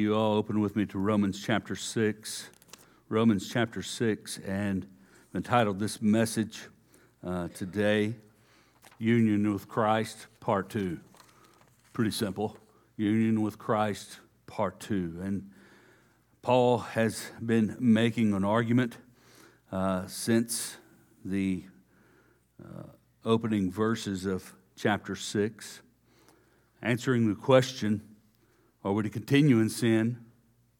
You all open with me to Romans chapter 6. Romans chapter 6, and I've entitled this message uh, today, Union with Christ, Part 2. Pretty simple. Union with Christ, Part 2. And Paul has been making an argument uh, since the uh, opening verses of chapter 6, answering the question are we to continue in sin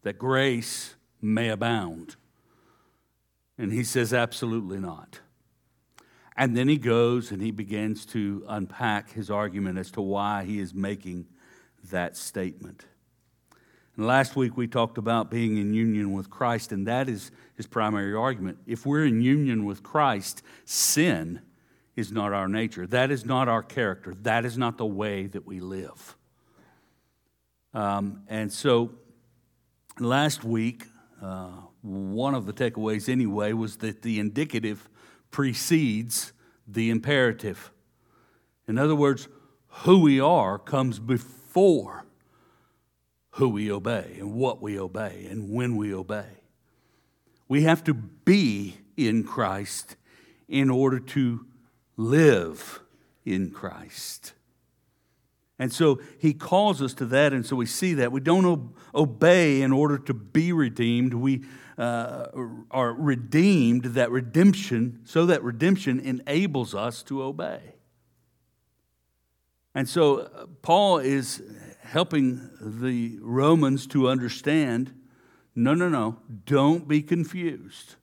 that grace may abound? And he says, absolutely not. And then he goes and he begins to unpack his argument as to why he is making that statement. And last week we talked about being in union with Christ, and that is his primary argument. If we're in union with Christ, sin is not our nature. That is not our character. That is not the way that we live. Um, and so last week, uh, one of the takeaways, anyway, was that the indicative precedes the imperative. In other words, who we are comes before who we obey and what we obey and when we obey. We have to be in Christ in order to live in Christ. And so he calls us to that, and so we see that. We don't obey in order to be redeemed. We uh, are redeemed, that redemption, so that redemption enables us to obey. And so uh, Paul is helping the Romans to understand no, no, no, don't be confused.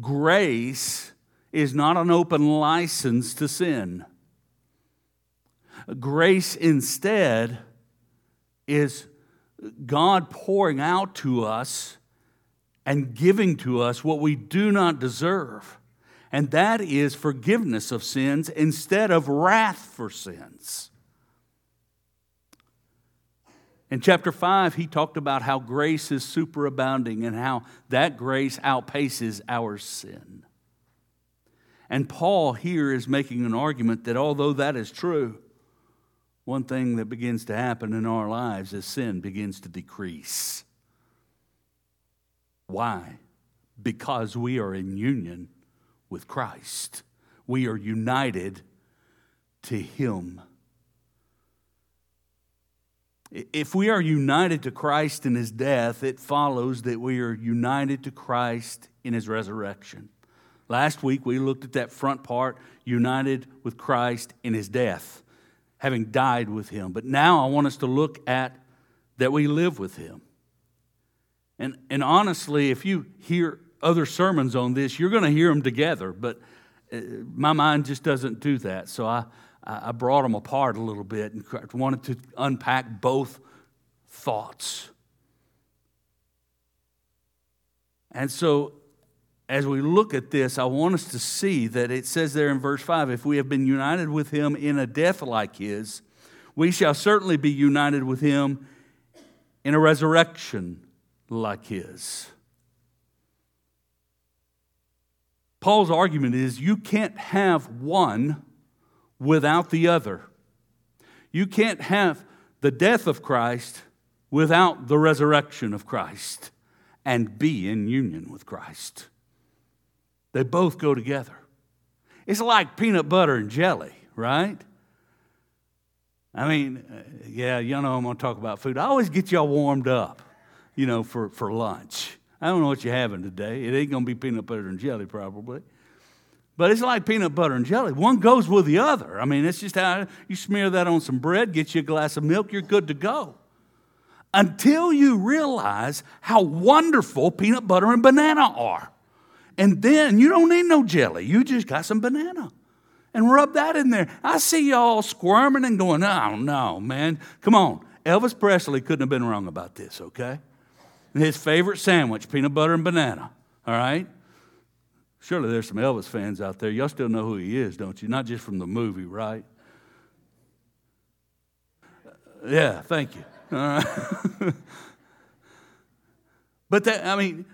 Grace is not an open license to sin. Grace instead is God pouring out to us and giving to us what we do not deserve. And that is forgiveness of sins instead of wrath for sins. In chapter 5, he talked about how grace is superabounding and how that grace outpaces our sin. And Paul here is making an argument that although that is true, one thing that begins to happen in our lives is sin begins to decrease. Why? Because we are in union with Christ. We are united to Him. If we are united to Christ in His death, it follows that we are united to Christ in His resurrection. Last week we looked at that front part, united with Christ in His death having died with him. But now I want us to look at that we live with him. And, and honestly, if you hear other sermons on this, you're going to hear them together, but uh, my mind just doesn't do that. So I, I brought them apart a little bit and wanted to unpack both thoughts. And so as we look at this, I want us to see that it says there in verse 5 if we have been united with him in a death like his, we shall certainly be united with him in a resurrection like his. Paul's argument is you can't have one without the other. You can't have the death of Christ without the resurrection of Christ and be in union with Christ. They both go together. It's like peanut butter and jelly, right? I mean, uh, yeah, you know I'm going to talk about food. I always get y'all warmed up, you know, for, for lunch. I don't know what you're having today. It ain't going to be peanut butter and jelly, probably. But it's like peanut butter and jelly. One goes with the other. I mean, it's just how you smear that on some bread, get you a glass of milk, you're good to go. Until you realize how wonderful peanut butter and banana are. And then you don't need no jelly. You just got some banana and rub that in there. I see y'all squirming and going, oh, no, man. Come on. Elvis Presley couldn't have been wrong about this, okay? His favorite sandwich, peanut butter and banana, all right? Surely there's some Elvis fans out there. Y'all still know who he is, don't you? Not just from the movie, right? Yeah, thank you. All right. but that, I mean,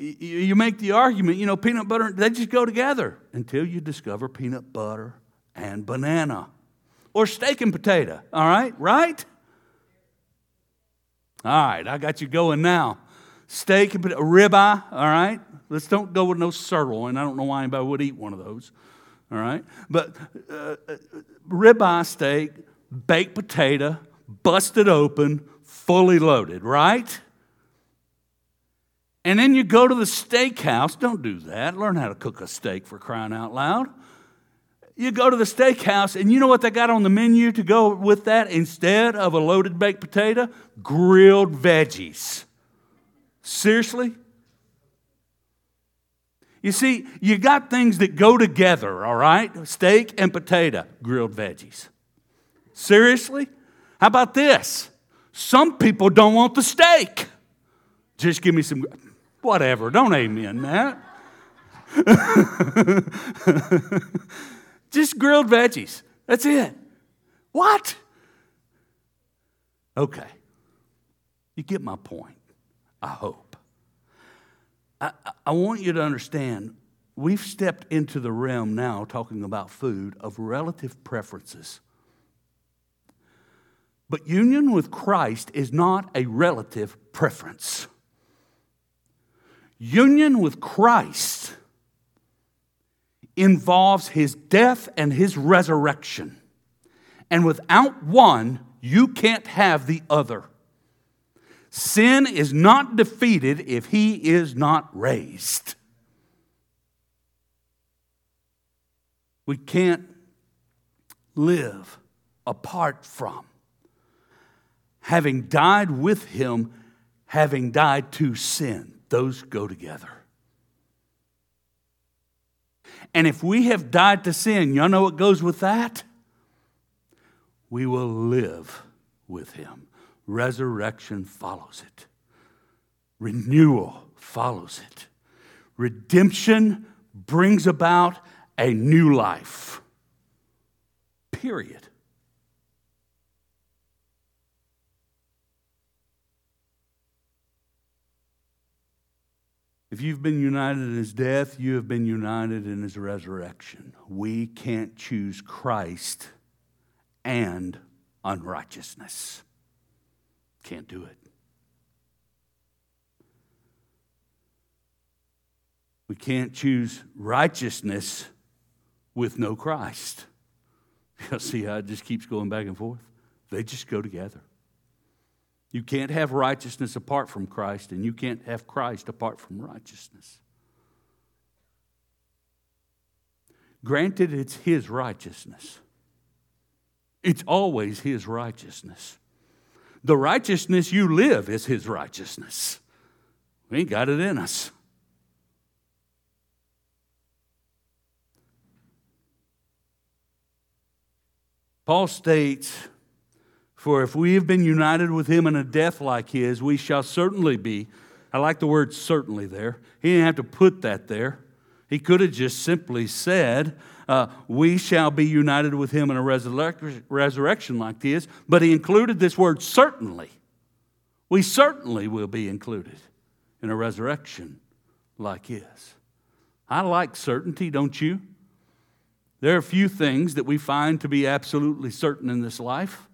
you make the argument, you know, peanut butter, they just go together until you discover peanut butter and banana or steak and potato, all right? Right? All right, I got you going now. Steak and potato, ribeye, all right? Let's don't go with no sirloin. I don't know why anybody would eat one of those, all right? But uh, uh ribeye steak, baked potato, busted open, fully loaded, right? And then you go to the steakhouse. Don't do that. Learn how to cook a steak for crying out loud. You go to the steakhouse, and you know what they got on the menu to go with that instead of a loaded baked potato? Grilled veggies. Seriously? You see, you got things that go together, all right? Steak and potato, grilled veggies. Seriously? How about this? Some people don't want the steak. Just give me some, whatever. Don't amen that. Just grilled veggies. That's it. What? Okay. You get my point, I hope. I, I want you to understand we've stepped into the realm now, talking about food, of relative preferences. But union with Christ is not a relative preference. Union with Christ involves his death and his resurrection. And without one, you can't have the other. Sin is not defeated if he is not raised. We can't live apart from. Having died with him, having died to sin, those go together. And if we have died to sin, y'all know what goes with that? We will live with him. Resurrection follows it, renewal follows it. Redemption brings about a new life. Period. If you've been united in his death, you have been united in his resurrection. We can't choose Christ and unrighteousness. Can't do it. We can't choose righteousness with no Christ. You see how it just keeps going back and forth? They just go together. You can't have righteousness apart from Christ, and you can't have Christ apart from righteousness. Granted, it's His righteousness, it's always His righteousness. The righteousness you live is His righteousness. We ain't got it in us. Paul states for if we have been united with him in a death like his, we shall certainly be. I like the word certainly there. He didn't have to put that there. He could have just simply said, uh, We shall be united with him in a resurrec- resurrection like his, but he included this word certainly. We certainly will be included in a resurrection like his. I like certainty, don't you? There are a few things that we find to be absolutely certain in this life.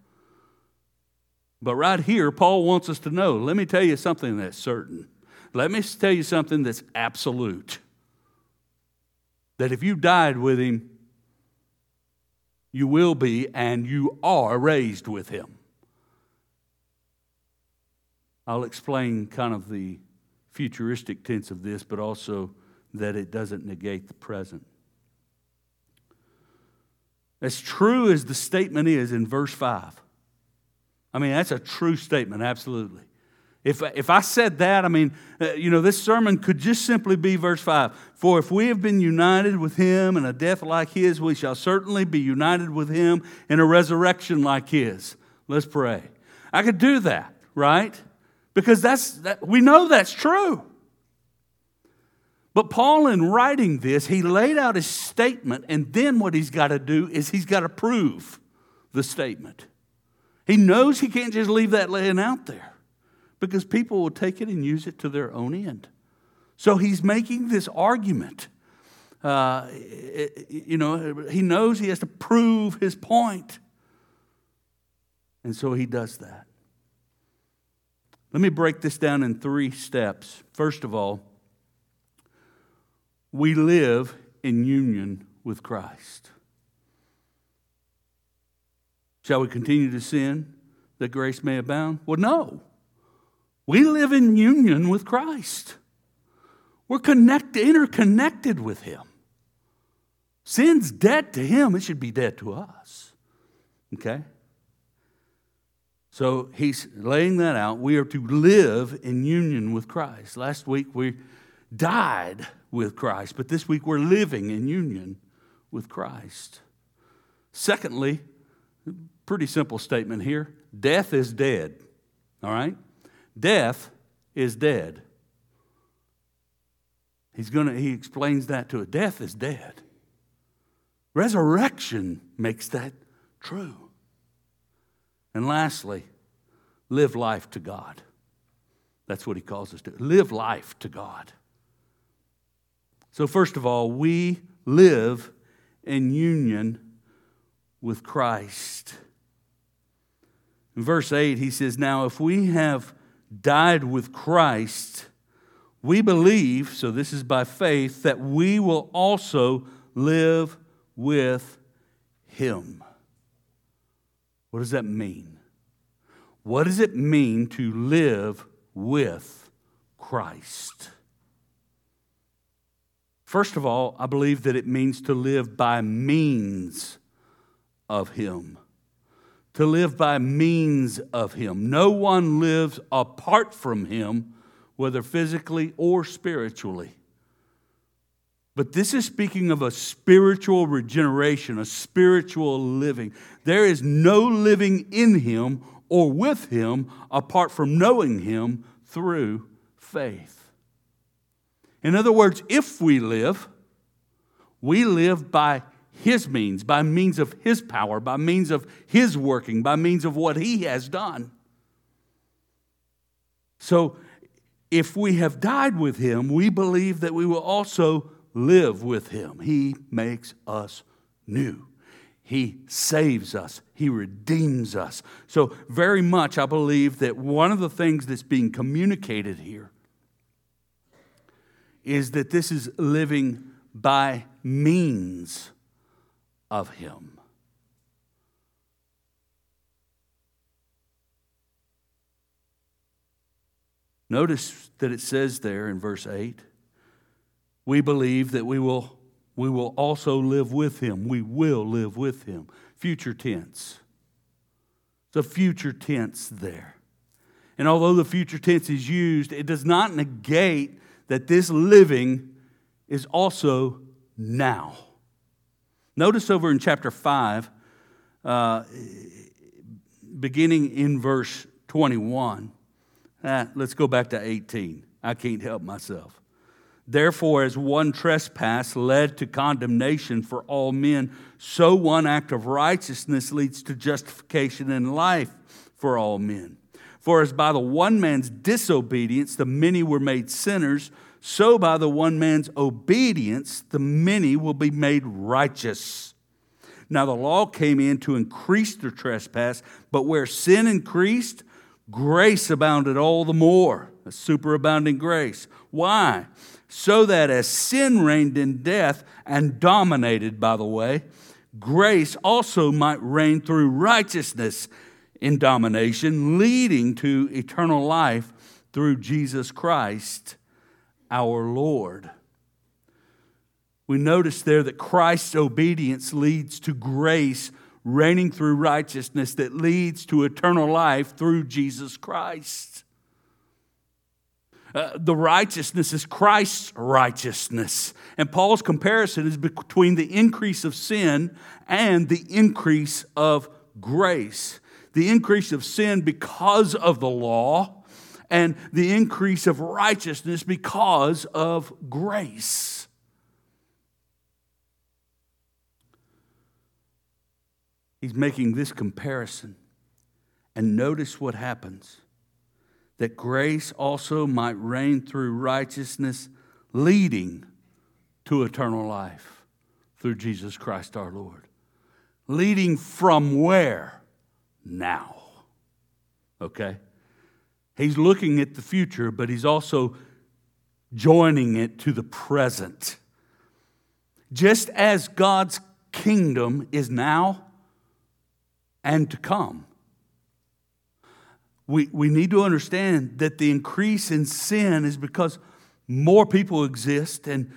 But right here, Paul wants us to know let me tell you something that's certain. Let me tell you something that's absolute. That if you died with him, you will be and you are raised with him. I'll explain kind of the futuristic tense of this, but also that it doesn't negate the present. As true as the statement is in verse 5, I mean, that's a true statement, absolutely. If, if I said that, I mean, uh, you know, this sermon could just simply be verse 5. For if we have been united with him in a death like his, we shall certainly be united with him in a resurrection like his. Let's pray. I could do that, right? Because that's, that, we know that's true. But Paul, in writing this, he laid out his statement, and then what he's got to do is he's got to prove the statement. He knows he can't just leave that laying out there because people will take it and use it to their own end. So he's making this argument. Uh, you know, he knows he has to prove his point. And so he does that. Let me break this down in three steps. First of all, we live in union with Christ. Shall we continue to sin that grace may abound? Well, no. We live in union with Christ. We're connected, interconnected with Him. Sin's dead to Him, it should be dead to us. Okay? So he's laying that out. We are to live in union with Christ. Last week we died with Christ, but this week we're living in union with Christ. Secondly, pretty simple statement here death is dead. All right? Death is dead. He's gonna, he explains that to it. Death is dead. Resurrection makes that true. And lastly, live life to God. That's what he calls us to. Live life to God. So, first of all, we live in union with Christ. In verse 8, he says, Now, if we have died with Christ, we believe, so this is by faith, that we will also live with him. What does that mean? What does it mean to live with Christ? First of all, I believe that it means to live by means of Him. To live by means of Him. No one lives apart from Him, whether physically or spiritually. But this is speaking of a spiritual regeneration, a spiritual living. There is no living in him or with him apart from knowing him through faith. In other words, if we live, we live by his means, by means of his power, by means of his working, by means of what he has done. So, if we have died with him, we believe that we will also live with Him. He makes us new. He saves us. He redeems us. So, very much, I believe that one of the things that's being communicated here is that this is living by means of Him. Notice that it says there in verse 8 we believe that we will, we will also live with him. We will live with him. Future tense. The future tense there. And although the future tense is used, it does not negate that this living is also now. Notice over in chapter 5, uh, beginning in verse 21. Ah, let's go back to 18. I can't help myself. Therefore, as one trespass led to condemnation for all men, so one act of righteousness leads to justification and life for all men. For as by the one man's disobedience the many were made sinners, so by the one man's obedience the many will be made righteous. Now the law came in to increase the trespass, but where sin increased, grace abounded all the more. A superabounding grace. Why? so that as sin reigned in death and dominated, by the way, grace also might reign through righteousness in domination, leading to eternal life through Jesus Christ our Lord. We notice there that Christ's obedience leads to grace reigning through righteousness that leads to eternal life through Jesus Christ. Uh, the righteousness is Christ's righteousness. And Paul's comparison is between the increase of sin and the increase of grace. The increase of sin because of the law, and the increase of righteousness because of grace. He's making this comparison. And notice what happens that grace also might reign through righteousness, leading to eternal life through Jesus Christ our Lord. Leading from where? Now. Okay? He's looking at the future, but he's also joining it to the present. Just as God's kingdom is now and to come. We, we need to understand that the increase in sin is because more people exist and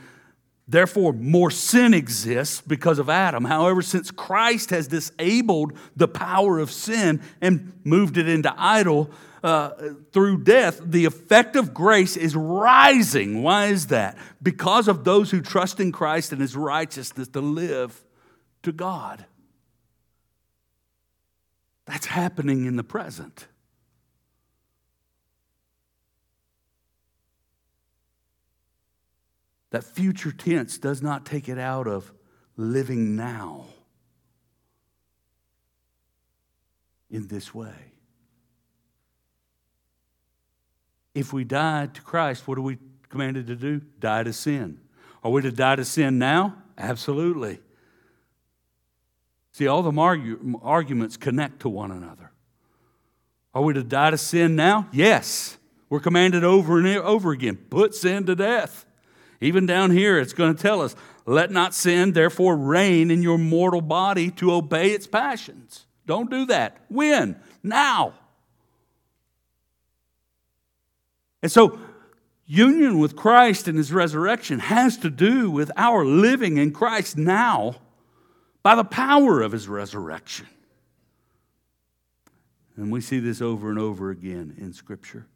Therefore, more sin exists because of Adam. However, since Christ has disabled the power of sin and moved it into idle uh, through death, the effect of grace is rising. Why is that? Because of those who trust in Christ and his righteousness to live to God. That's happening in the present. That future tense does not take it out of living now in this way. If we died to Christ, what are we commanded to do? Die to sin. Are we to die to sin now? Absolutely. See, all the argu- arguments connect to one another. Are we to die to sin now? Yes. We're commanded over and over again put sin to death. Even down here, it's going to tell us, let not sin therefore reign in your mortal body to obey its passions. Don't do that. When? Now. And so, union with Christ and his resurrection has to do with our living in Christ now by the power of his resurrection. And we see this over and over again in Scripture.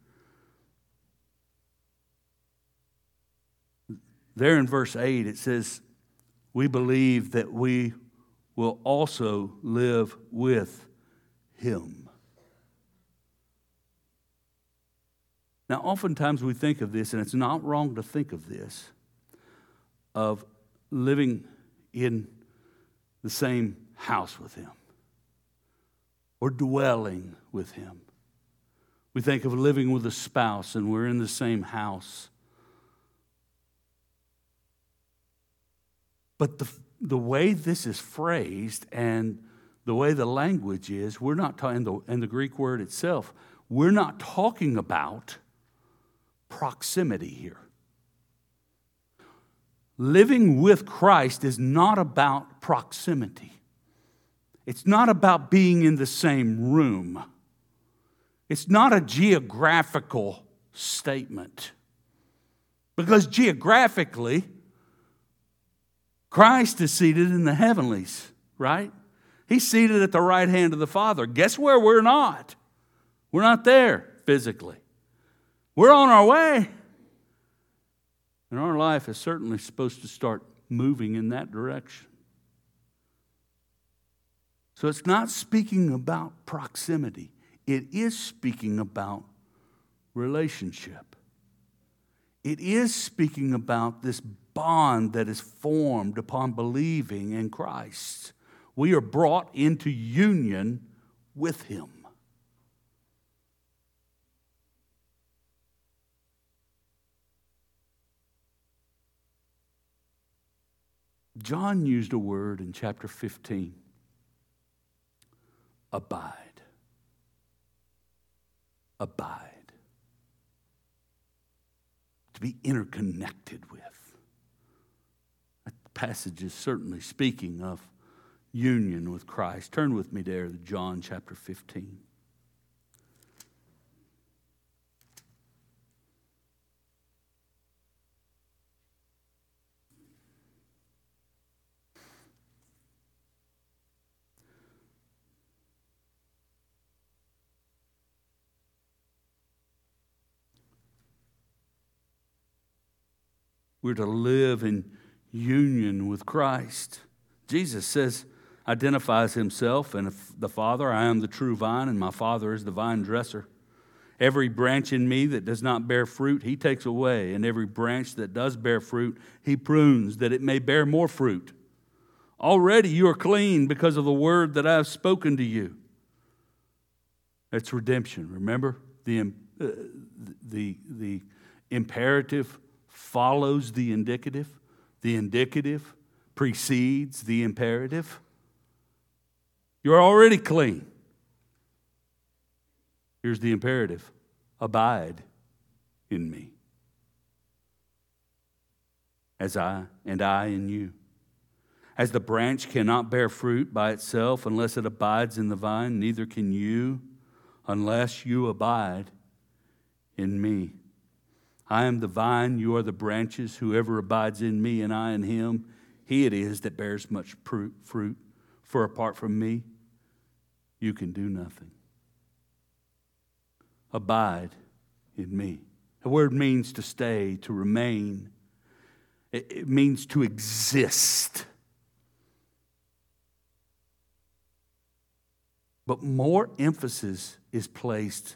There in verse 8, it says, We believe that we will also live with him. Now, oftentimes we think of this, and it's not wrong to think of this, of living in the same house with him or dwelling with him. We think of living with a spouse and we're in the same house. But the, the way this is phrased and the way the language is, we're not talking, the, and the Greek word itself, we're not talking about proximity here. Living with Christ is not about proximity. It's not about being in the same room. It's not a geographical statement. Because geographically, Christ is seated in the heavenlies, right? He's seated at the right hand of the Father. Guess where we're not? We're not there physically. We're on our way. And our life is certainly supposed to start moving in that direction. So it's not speaking about proximity, it is speaking about relationship. It is speaking about this bond that is formed upon believing in Christ. We are brought into union with Him. John used a word in chapter 15 abide. Abide. To be interconnected with That passage is certainly speaking of union with Christ. Turn with me there to John chapter 15. We're to live in union with Christ. Jesus says, identifies himself and the Father, I am the true vine, and my Father is the vine dresser. Every branch in me that does not bear fruit, he takes away, and every branch that does bear fruit, he prunes, that it may bear more fruit. Already you are clean because of the word that I have spoken to you. That's redemption. Remember? The, uh, the, the imperative follows the indicative. The indicative precedes the imperative. You're already clean. Here's the imperative Abide in me, as I and I in you. As the branch cannot bear fruit by itself unless it abides in the vine, neither can you unless you abide in me. I am the vine, you are the branches. Whoever abides in me and I in him, he it is that bears much fruit. For apart from me, you can do nothing. Abide in me. The word means to stay, to remain, it, means to exist. But more emphasis is placed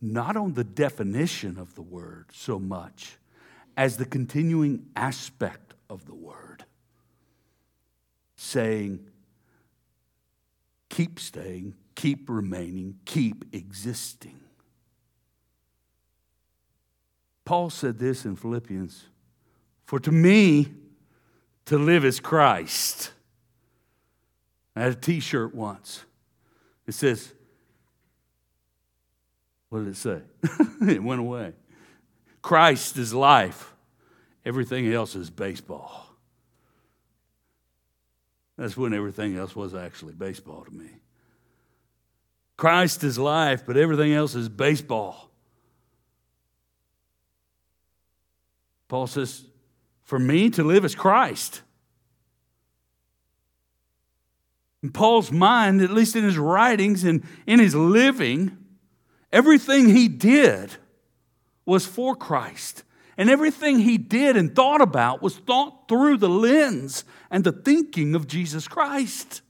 not on the definition of the word so much as the continuing aspect of the word, saying, keep staying, keep remaining, keep existing. Paul said this in Philippians For to me, to live is Christ. I had a t shirt once. It says, what did it say? it went away. Christ is life. Everything else is baseball. That's when everything else was actually baseball to me. Christ is life, but everything else is baseball. Paul says, For me to live is Christ. In Paul's mind, at least in his writings and in his living, everything he did was for Christ. And everything he did and thought about was thought through the lens and the thinking of Jesus Christ.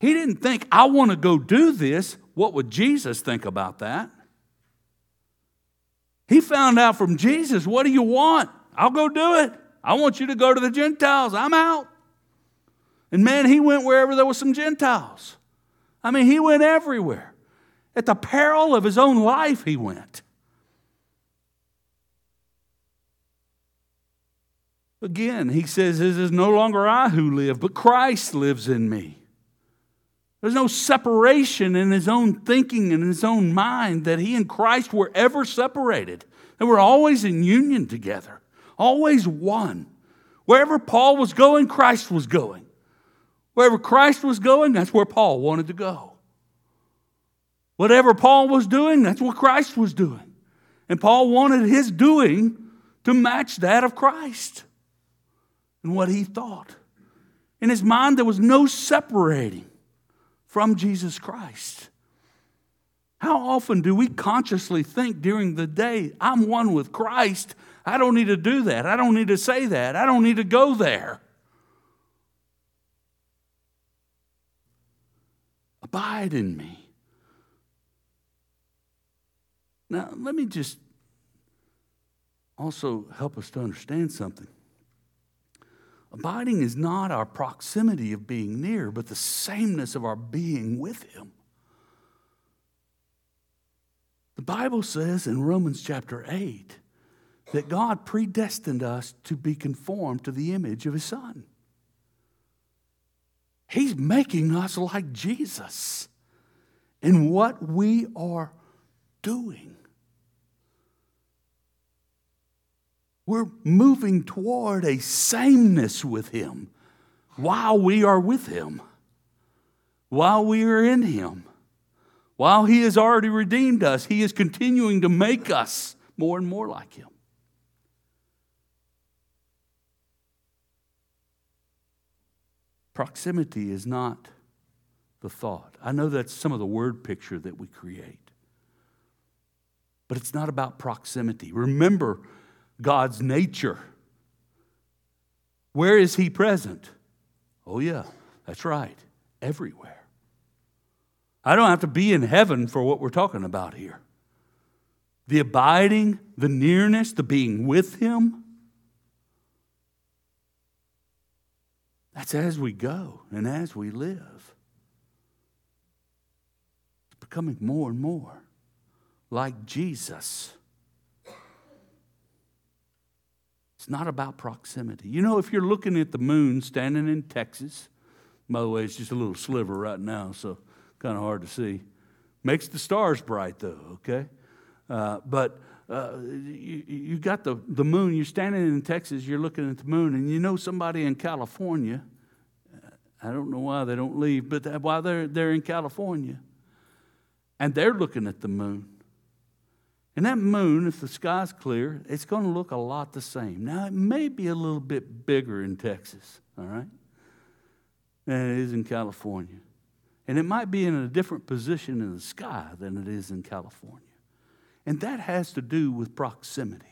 He didn't think, I want to go do this. What would Jesus think about that? He found out from Jesus, What do you want? I'll go do it. I want you to go to the Gentiles. I'm out. And man, he went wherever there was some Gentiles. I mean, he went everywhere. At the peril of his own life, he went. Again, he says, is no longer I who live, but Christ lives in me. There's no separation in his own thinking and in his own mind that he and Christ were ever separated. They were always in union together, always one. Wherever Paul was going, Christ was going. Wherever Christ was going, that's where Paul wanted to go. Whatever Paul was doing, that's what Christ was doing. And Paul wanted his doing to match that of Christ and what he thought. In his mind, there was no separating from Jesus Christ. How often do we consciously think during the day, I'm one with Christ? I don't need to do that. I don't need to say that. I don't need to go there. Abide in me. Now, let me just also help us to understand something. Abiding is not our proximity of being near, but the sameness of our being with Him. The Bible says in Romans chapter 8 that God predestined us to be conformed to the image of His Son. He's making us like Jesus in what we are doing. We're moving toward a sameness with Him while we are with Him, while we are in Him. While He has already redeemed us, He is continuing to make us more and more like Him. Proximity is not the thought. I know that's some of the word picture that we create, but it's not about proximity. Remember God's nature. Where is He present? Oh, yeah, that's right, everywhere. I don't have to be in heaven for what we're talking about here. The abiding, the nearness, the being with Him That's as we go and as we live. It's becoming more and more like Jesus. It's not about proximity. You know, if you're looking at the moon standing in Texas, by the way, it's just a little sliver right now, so kind of hard to see. Makes the stars bright, though, okay? Uh, but uh, you, you got the, the moon. You're standing in Texas, you're looking at the moon, and you know somebody in California. I don't know why they don't leave, but while they're, they're in California, and they're looking at the moon. And that moon, if the sky's clear, it's going to look a lot the same. Now, it may be a little bit bigger in Texas, all right, than it is in California. And it might be in a different position in the sky than it is in California. And that has to do with proximity.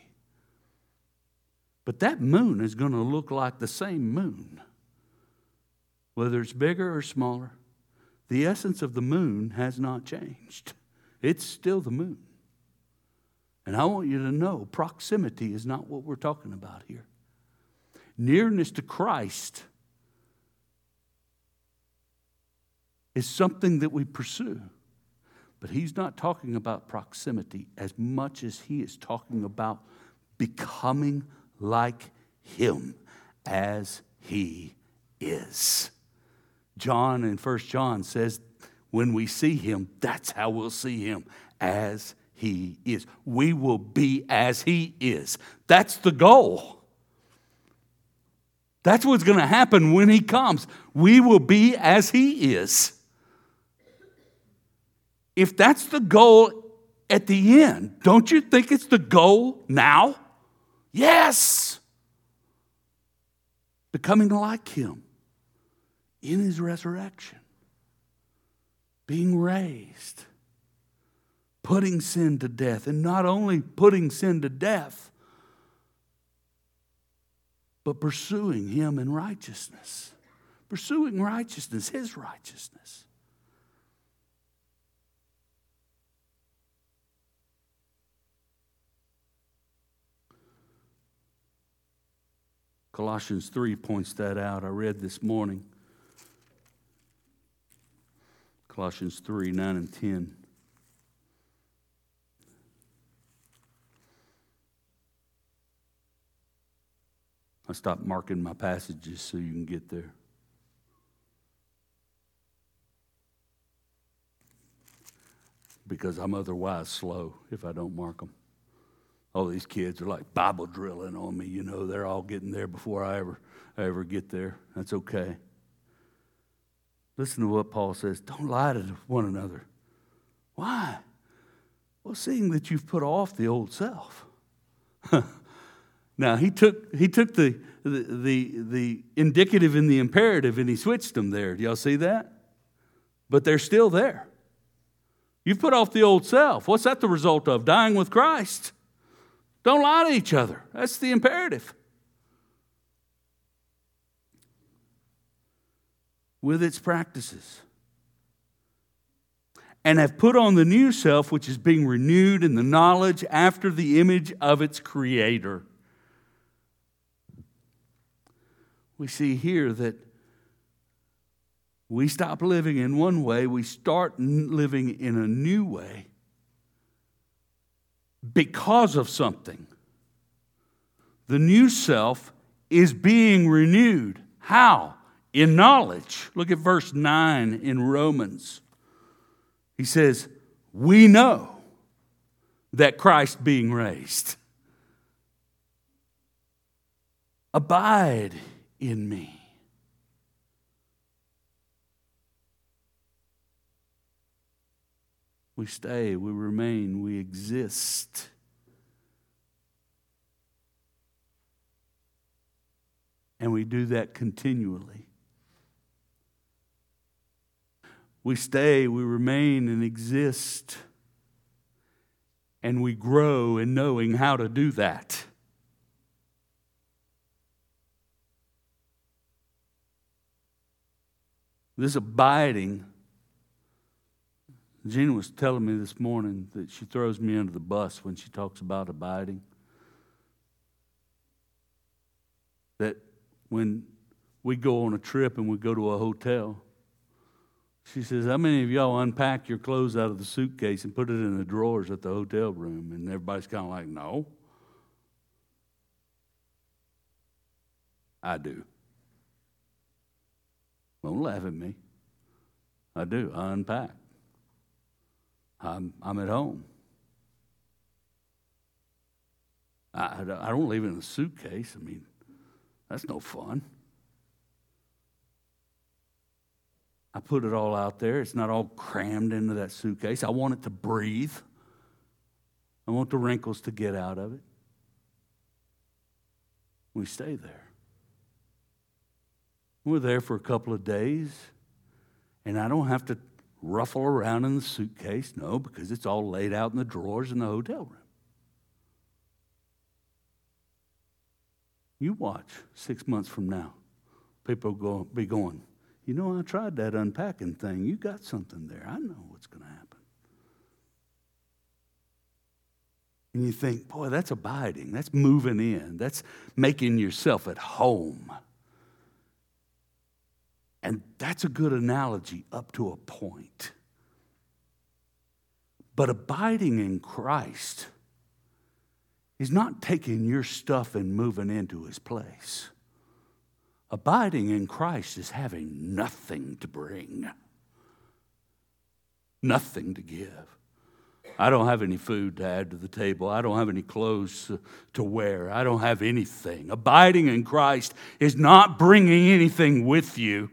But that moon is going to look like the same moon, whether it's bigger or smaller. The essence of the moon has not changed, it's still the moon. And I want you to know proximity is not what we're talking about here. Nearness to Christ is something that we pursue. But he's not talking about proximity as much as he is talking about becoming like him as he is. John in First John says, when we see him, that's how we'll see him as he is. We will be as he is. That's the goal. That's what's going to happen when he comes. We will be as he is. If that's the goal at the end, don't you think it's the goal now? Yes. Becoming like him in his resurrection, being raised putting sin to death. And not only putting sin to death, but pursuing Him in righteousness. Pursuing righteousness, His righteousness. Colossians 3 points that out. I read this morning. Colossians 3 9 and 10. I stopped marking my passages so you can get there. Because I'm otherwise slow if I don't mark them. All these kids are like Bible drilling on me, you know, they're all getting there before I ever, I ever get there. That's okay. Listen to what Paul says. Don't lie to one another. Why? Well, seeing that you've put off the old self. Now, he took, he took the, the, the, the indicative and the imperative and he switched them there. Do y'all see that? But they're still there. You've put off the old self. What's that the result of? Dying with Christ. Don't lie to each other. That's the imperative. With its practices. And have put on the new self, which is being renewed in the knowledge after the image of its creator. We see here that we stop living in one way, we start living in a new way because of something. The new self is being renewed. How? In knowledge. Look at verse 9 in Romans. He says, We know that Christ being raised. Abide in me. We stay, we remain, we exist. And we do that continually. We stay, we remain, and exist. And we grow in knowing how to do that. This abiding, Gina was telling me this morning that she throws me under the bus when she talks about abiding. That when we go on a trip and we go to a hotel, she says, How many of y'all unpack your clothes out of the suitcase and put it in the drawers at the hotel room? And everybody's kind of like, No. I do. Don't laugh at me. I do. I unpack. I'm, I'm at home. I, I don't leave it in a suitcase. I mean, that's no fun. I put it all out there. It's not all crammed into that suitcase. I want it to breathe. I want the wrinkles to get out of it. We stay there. We're there for a couple of days, and I don't have to ruffle around in the suitcase. No, because it's all laid out in the drawers in the hotel room. You watch six months from now. People will be going, you know, I tried that unpacking thing. You got something there. I know what's going to happen. And you think, boy, that's abiding. That's moving in. That's making yourself at home. And that's a good analogy up to a point. But abiding in Christ is not taking your stuff and moving into his place. Abiding in Christ is having nothing to bring, nothing to give. I don't have any food to add to the table. I don't have any clothes to wear. I don't have anything. Abiding in Christ is not bringing anything with you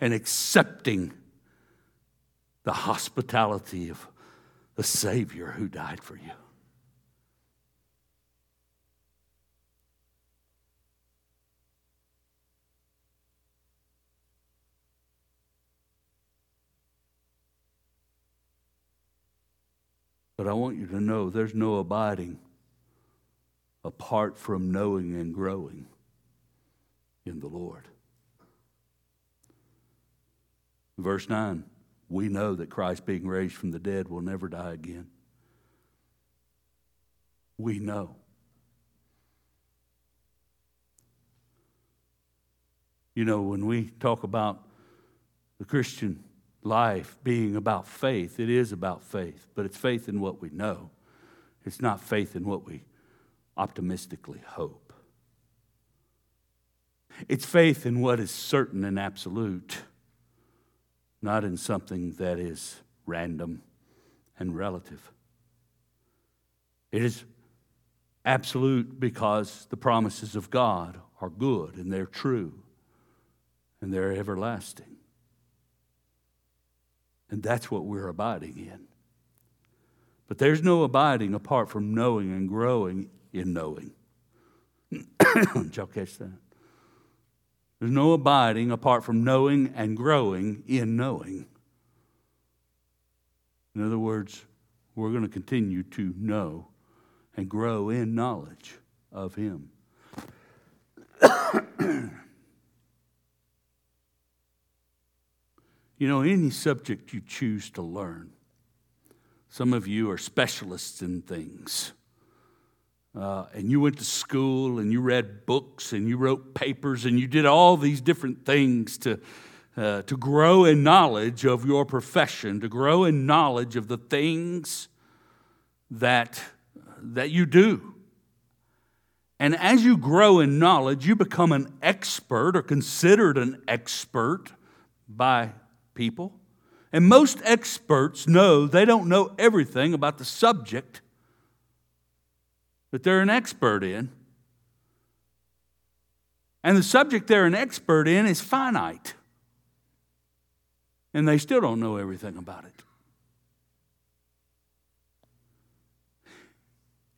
and accepting the hospitality of the Savior who died for you. But I want you to know there's no abiding apart from knowing and growing in the Lord. Verse 9 we know that Christ, being raised from the dead, will never die again. We know. You know, when we talk about the Christian life being about faith, it is about faith, but it's faith in what we know. It's not faith in what we optimistically hope. It's faith in what is certain and absolute not in something that is random and relative. It is absolute because the promises of God are good and they're true and they're everlasting. And that's what we're abiding in. But there's no abiding apart from knowing and growing in knowing. Did y'all catch that? There's no abiding apart from knowing and growing in knowing. In other words, we're going to continue to know and grow in knowledge of Him. you know, any subject you choose to learn, some of you are specialists in things uh, and you went to school and you read books and you wrote papers and you did all these different things to, uh, to grow in knowledge of your profession, to grow in knowledge of the things that, that you do. And as you grow in knowledge, you become an expert or considered an expert by people. And most experts know they don't know everything about the subject that they're an expert in. And the subject they're an expert in is finite. And they still don't know everything about it.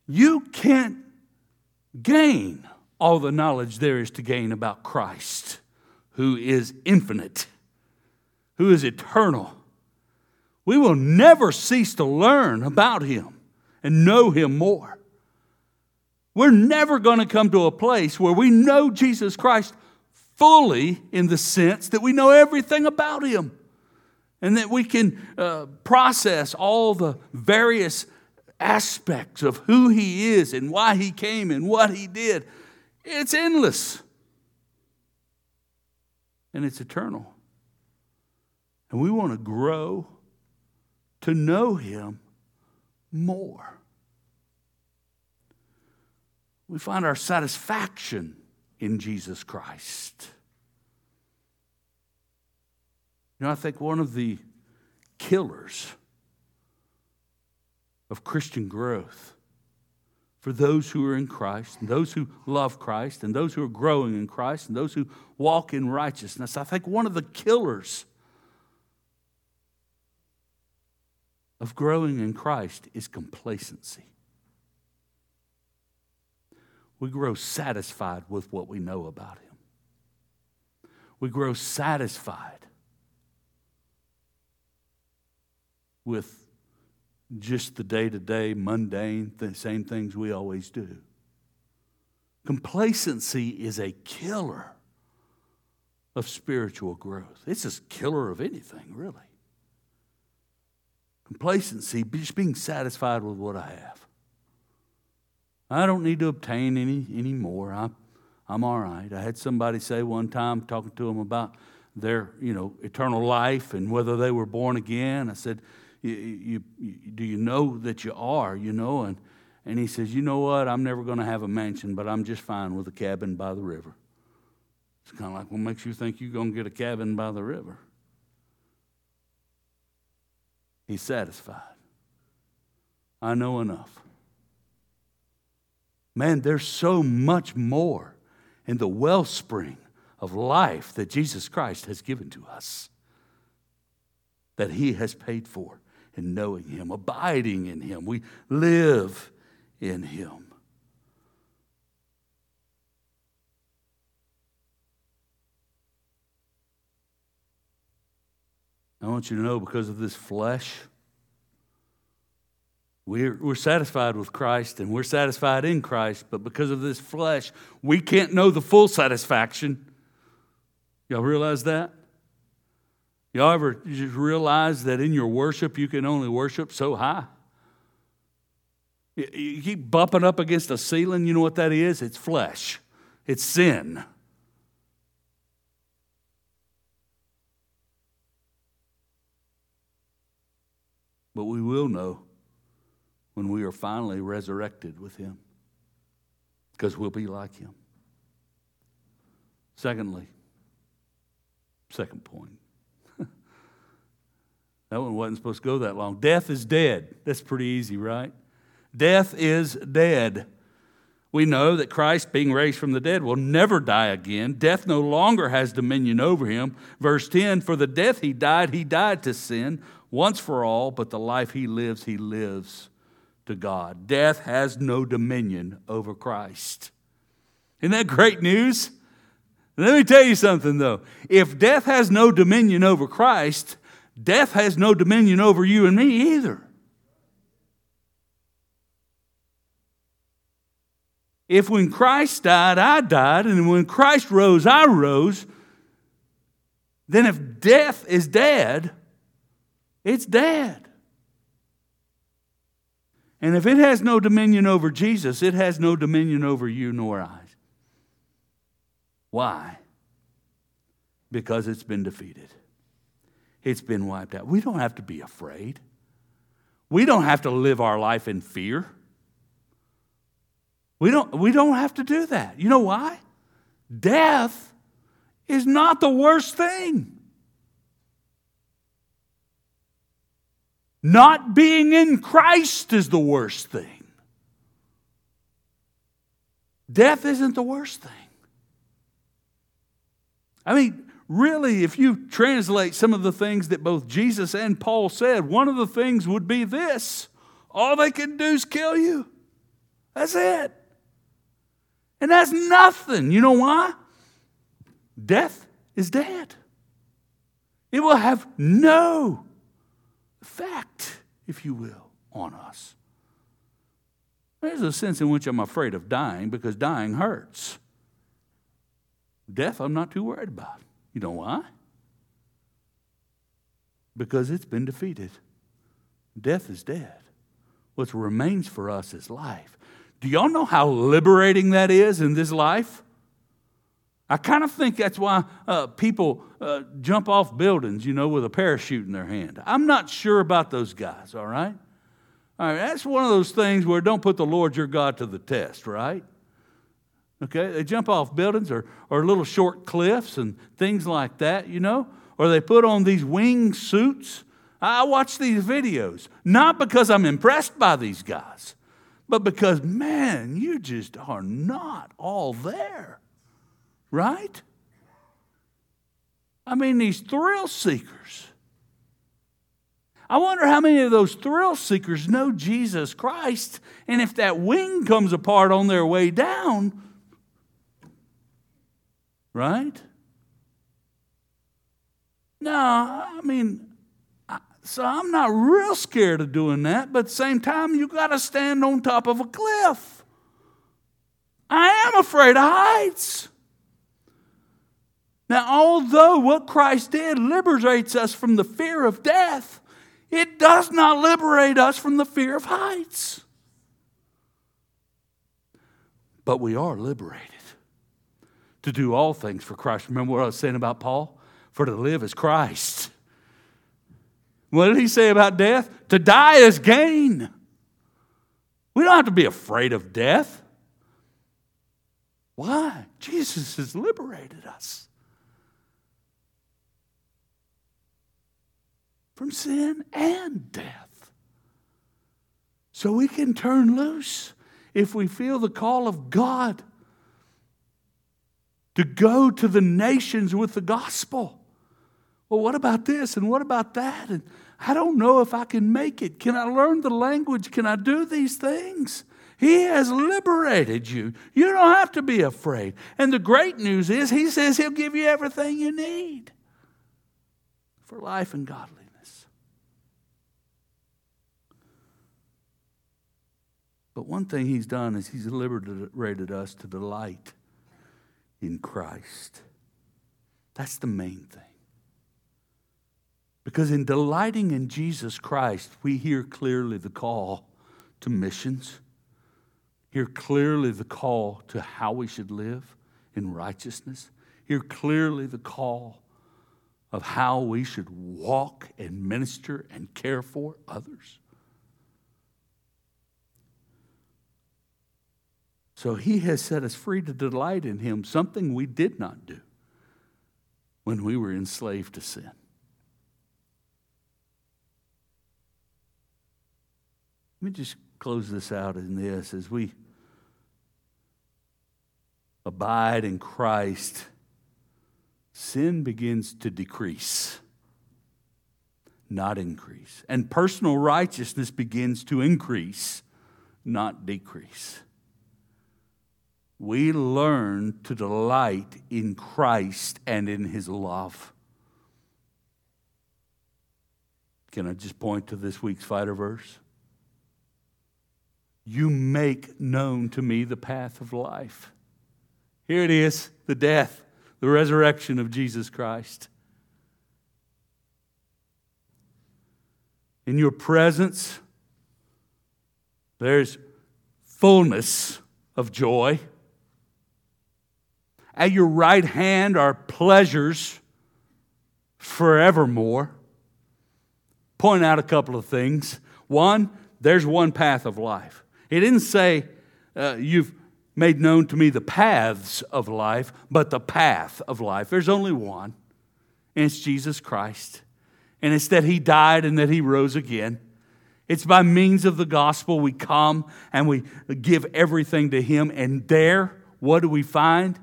You can't gain all the knowledge there is to gain about Christ, who is infinite, who is eternal. We will never cease to learn about him and know him more. We're never going to come to a place where we know Jesus Christ fully in the sense that we know everything about him and that we can uh, process all the various aspects of who he is and why he came and what he did. It's endless and it's eternal. And we want to grow to know him more we find our satisfaction in Jesus Christ. You know, I think one of the killers of Christian growth for those who are in Christ, and those who love Christ, and those who are growing in Christ, and those who walk in righteousness. I think one of the killers of growing in Christ is complacency. We grow satisfied with what we know about Him. We grow satisfied with just the day to day, mundane, the same things we always do. Complacency is a killer of spiritual growth. It's a killer of anything, really. Complacency, just being satisfied with what I have. I don't need to obtain any, any more. I, I'm all right. I had somebody say one time, talking to them about their, you know, eternal life and whether they were born again. I said, you, you, do you know that you are, you know? And, and he says, you know what? I'm never going to have a mansion, but I'm just fine with a cabin by the river. It's kind of like, what makes you think you're going to get a cabin by the river? He's satisfied. I know enough. Man, there's so much more in the wellspring of life that Jesus Christ has given to us that He has paid for in knowing Him, abiding in Him. We live in Him. I want you to know because of this flesh, we're, we're satisfied with Christ and we're satisfied in Christ, but because of this flesh, we can't know the full satisfaction. Y'all realize that? Y'all ever just realize that in your worship you can only worship so high? You keep bumping up against a ceiling, you know what that is? It's flesh, it's sin. But we will know when we are finally resurrected with Him because we'll be like Him. Secondly, second point. that one wasn't supposed to go that long. Death is dead. That's pretty easy, right? Death is dead. We know that Christ, being raised from the dead, will never die again. Death no longer has dominion over him. Verse 10 For the death he died, he died to sin once for all, but the life he lives, he lives to God. Death has no dominion over Christ. Isn't that great news? Let me tell you something though. If death has no dominion over Christ, death has no dominion over you and me either. If when Christ died, I died, and when Christ rose, I rose, then if death is dead, it's dead. And if it has no dominion over Jesus, it has no dominion over you nor I. Why? Because it's been defeated. It's been wiped out. We don't have to be afraid. We don't have to live our life in fear. We don't, we don't have to do that. You know why? Death is not the worst thing. Not being in Christ is the worst thing. Death isn't the worst thing. I mean, really, if you translate some of the things that both Jesus and Paul said, one of the things would be this all they can do is kill you. That's it. And that's nothing. You know why? Death is dead. It will have no effect, if you will, on us. There's a sense in which I'm afraid of dying because dying hurts. Death, I'm not too worried about. You know why? Because it's been defeated. Death is dead. What remains for us is life. Do y'all know how liberating that is in this life? I kind of think that's why uh, people uh, jump off buildings, you know, with a parachute in their hand. I'm not sure about those guys, all right? All right, that's one of those things where don't put the Lord your God to the test, right? Okay, they jump off buildings or, or little short cliffs and things like that, you know, or they put on these wing suits I watch these videos, not because I'm impressed by these guys, but because, man, you just are not all there, right? I mean, these thrill seekers. I wonder how many of those thrill seekers know Jesus Christ, and if that wing comes apart on their way down, right? No, I mean, so I'm not real scared of doing that, but at the same time, you got to stand on top of a cliff. I am afraid of heights. Now, although what Christ did liberates us from the fear of death, it does not liberate us from the fear of heights. But we are liberated to do all things for Christ. Remember what I was saying about Paul? For to live is Christ what did he say about death? To die is gain. We don't have to be afraid of death. Why? Jesus has liberated us from sin and death. So we can turn loose if we feel the call of God to go to the nations with the gospel. Well, what about this and what about that? And I don't know if I can make it. Can I learn the language? Can I do these things? He has liberated you. You don't have to be afraid. And the great news is, He says He'll give you everything you need for life and godliness. But one thing He's done is He's liberated us to delight in Christ. That's the main thing. Because in delighting in Jesus Christ, we hear clearly the call to missions, hear clearly the call to how we should live in righteousness, hear clearly the call of how we should walk and minister and care for others. So he has set us free to delight in him, something we did not do when we were enslaved to sin. Let me just close this out in this as we abide in Christ, sin begins to decrease, not increase. And personal righteousness begins to increase, not decrease. We learn to delight in Christ and in his love. Can I just point to this week's fighter verse? You make known to me the path of life. Here it is the death, the resurrection of Jesus Christ. In your presence, there's fullness of joy. At your right hand are pleasures forevermore. Point out a couple of things. One, there's one path of life. He didn't say, uh, You've made known to me the paths of life, but the path of life. There's only one, and it's Jesus Christ. And it's that He died and that He rose again. It's by means of the gospel we come and we give everything to Him. And there, what do we find?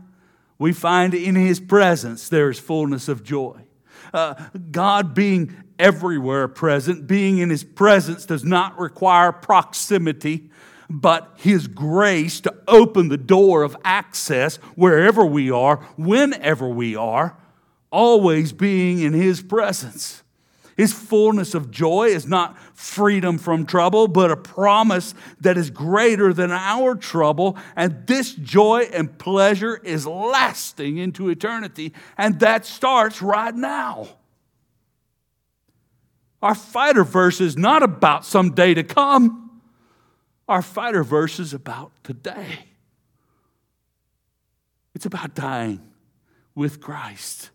We find in His presence there is fullness of joy. Uh, God being everywhere present, being in His presence does not require proximity but His grace to open the door of access wherever we are, whenever we are, always being in His presence. His fullness of joy is not freedom from trouble, but a promise that is greater than our trouble. And this joy and pleasure is lasting into eternity. And that starts right now. Our fighter verse is not about some day to come. Our fighter verse is about today. It's about dying with Christ.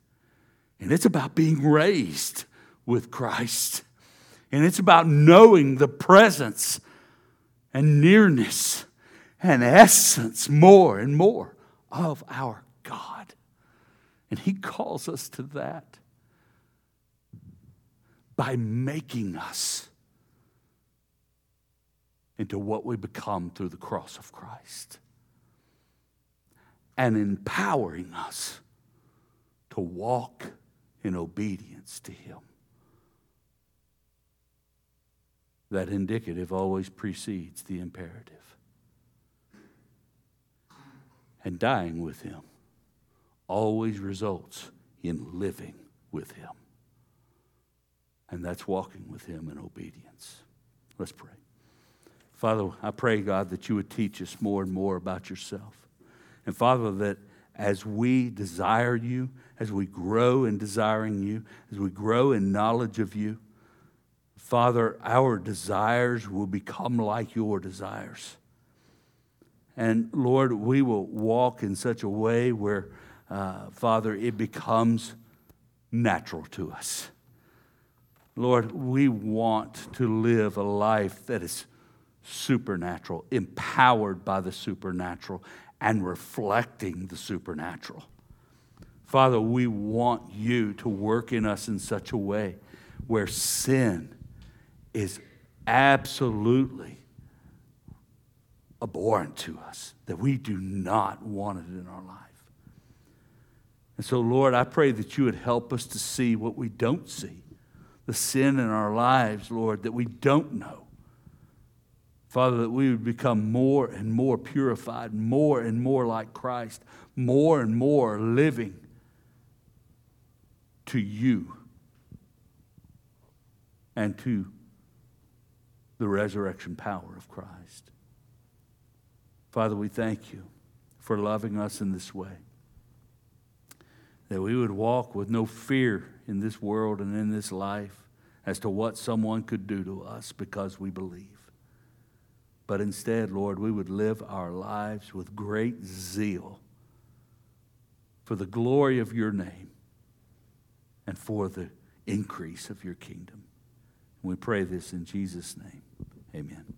And it's about being raised with Christ. And it's about knowing the presence and nearness and essence more and more of our God. And He calls us to that by making us into what we become through the cross of Christ and empowering us to walk in obedience to Him. That indicative always precedes the imperative. And dying with Him always results in living with Him. And that's walking with Him in obedience. Let's pray. Father, I pray, God, that you would teach us more and more about yourself. And Father, that as we desire you, as we grow in desiring you, as we grow in knowledge of you, Father, our desires will become like your desires. And Lord, we will walk in such a way where, uh, Father, it becomes natural to us. Lord, we want to live a life that is supernatural, empowered by the supernatural, and reflecting the supernatural. Father, we want you to work in us in such a way where sin is absolutely abhorrent to us, that we do not want it in our life. And so, Lord, I pray that you would help us to see what we don't see, the sin in our lives, Lord, that we don't know. Father, that we would become more and more purified, more and more like Christ, more and more living to you and to the resurrection power of Christ. Father, we thank you for loving us in this way. That we would walk with no fear in this world and in this life as to what someone could do to us because we believe. But instead, Lord, we would live our lives with great zeal for the glory of your name and for the increase of your kingdom. And we pray this in Jesus' name. Amen.